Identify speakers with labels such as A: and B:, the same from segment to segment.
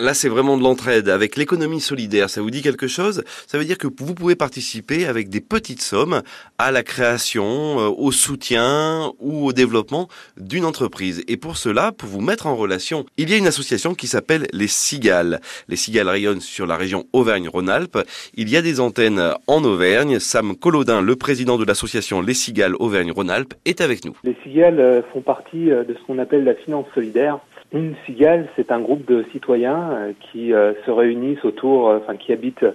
A: Là, c'est vraiment de l'entraide avec l'économie solidaire. Ça vous dit quelque chose? Ça veut dire que vous pouvez participer avec des petites sommes à la création, euh, au soutien ou au développement d'une entreprise. Et pour cela, pour vous mettre en relation, il y a une association qui s'appelle les Cigales. Les Cigales rayonnent sur la région Auvergne-Rhône-Alpes. Il y a des antennes en Auvergne. Sam Collodin, le président de l'association Les Cigales Auvergne-Rhône-Alpes, est avec nous.
B: Les Cigales euh, font partie euh, de ce qu'on appelle la finance solidaire. Une cigale, c'est un groupe de citoyens euh, qui se réunissent autour, enfin qui habitent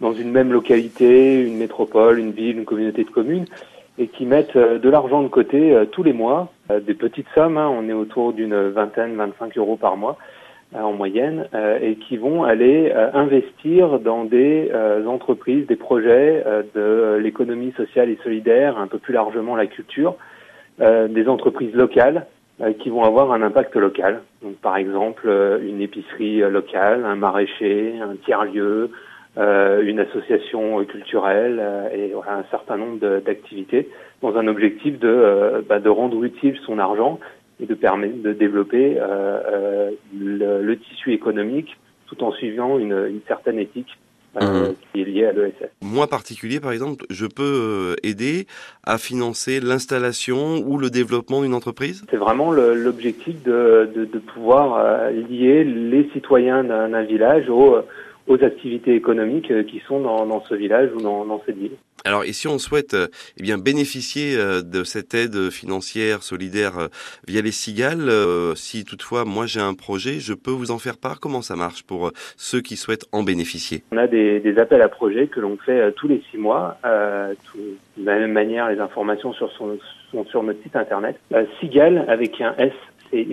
B: dans une même localité, une métropole, une ville, une communauté de communes, et qui mettent de l'argent de côté tous les mois, des petites sommes, hein, on est autour d'une vingtaine, 25 euros par mois, euh, en moyenne, euh, et qui vont aller euh, investir dans des entreprises, des projets de l'économie sociale et solidaire, un peu plus largement la culture, des entreprises locales qui vont avoir un impact local. Donc, par exemple, une épicerie locale, un maraîcher, un tiers-lieu, une association culturelle et voilà, un certain nombre d'activités dans un objectif de, bah, de rendre utile son argent et de permettre de développer euh, euh, le, le, tissu économique tout en suivant une, une certaine éthique euh, mmh. qui est liée à l'ESS.
A: Moi particulier, par exemple, je peux aider à financer l'installation ou le développement d'une entreprise?
B: C'est vraiment l'objectif de, de, de, pouvoir lier les citoyens d'un village aux, aux activités économiques qui sont dans, dans ce village ou dans, dans cette ville.
A: Alors, et si on souhaite euh, eh bien bénéficier euh, de cette aide financière solidaire euh, via les cigales, si toutefois moi j'ai un projet, je peux vous en faire part? Comment ça marche pour ceux qui souhaitent en bénéficier?
B: On a des, des, appels à projets que l'on fait tous les six mois. Euh, tout, de la même manière, les informations sur son, sont sur notre site internet. cigale avec un S, C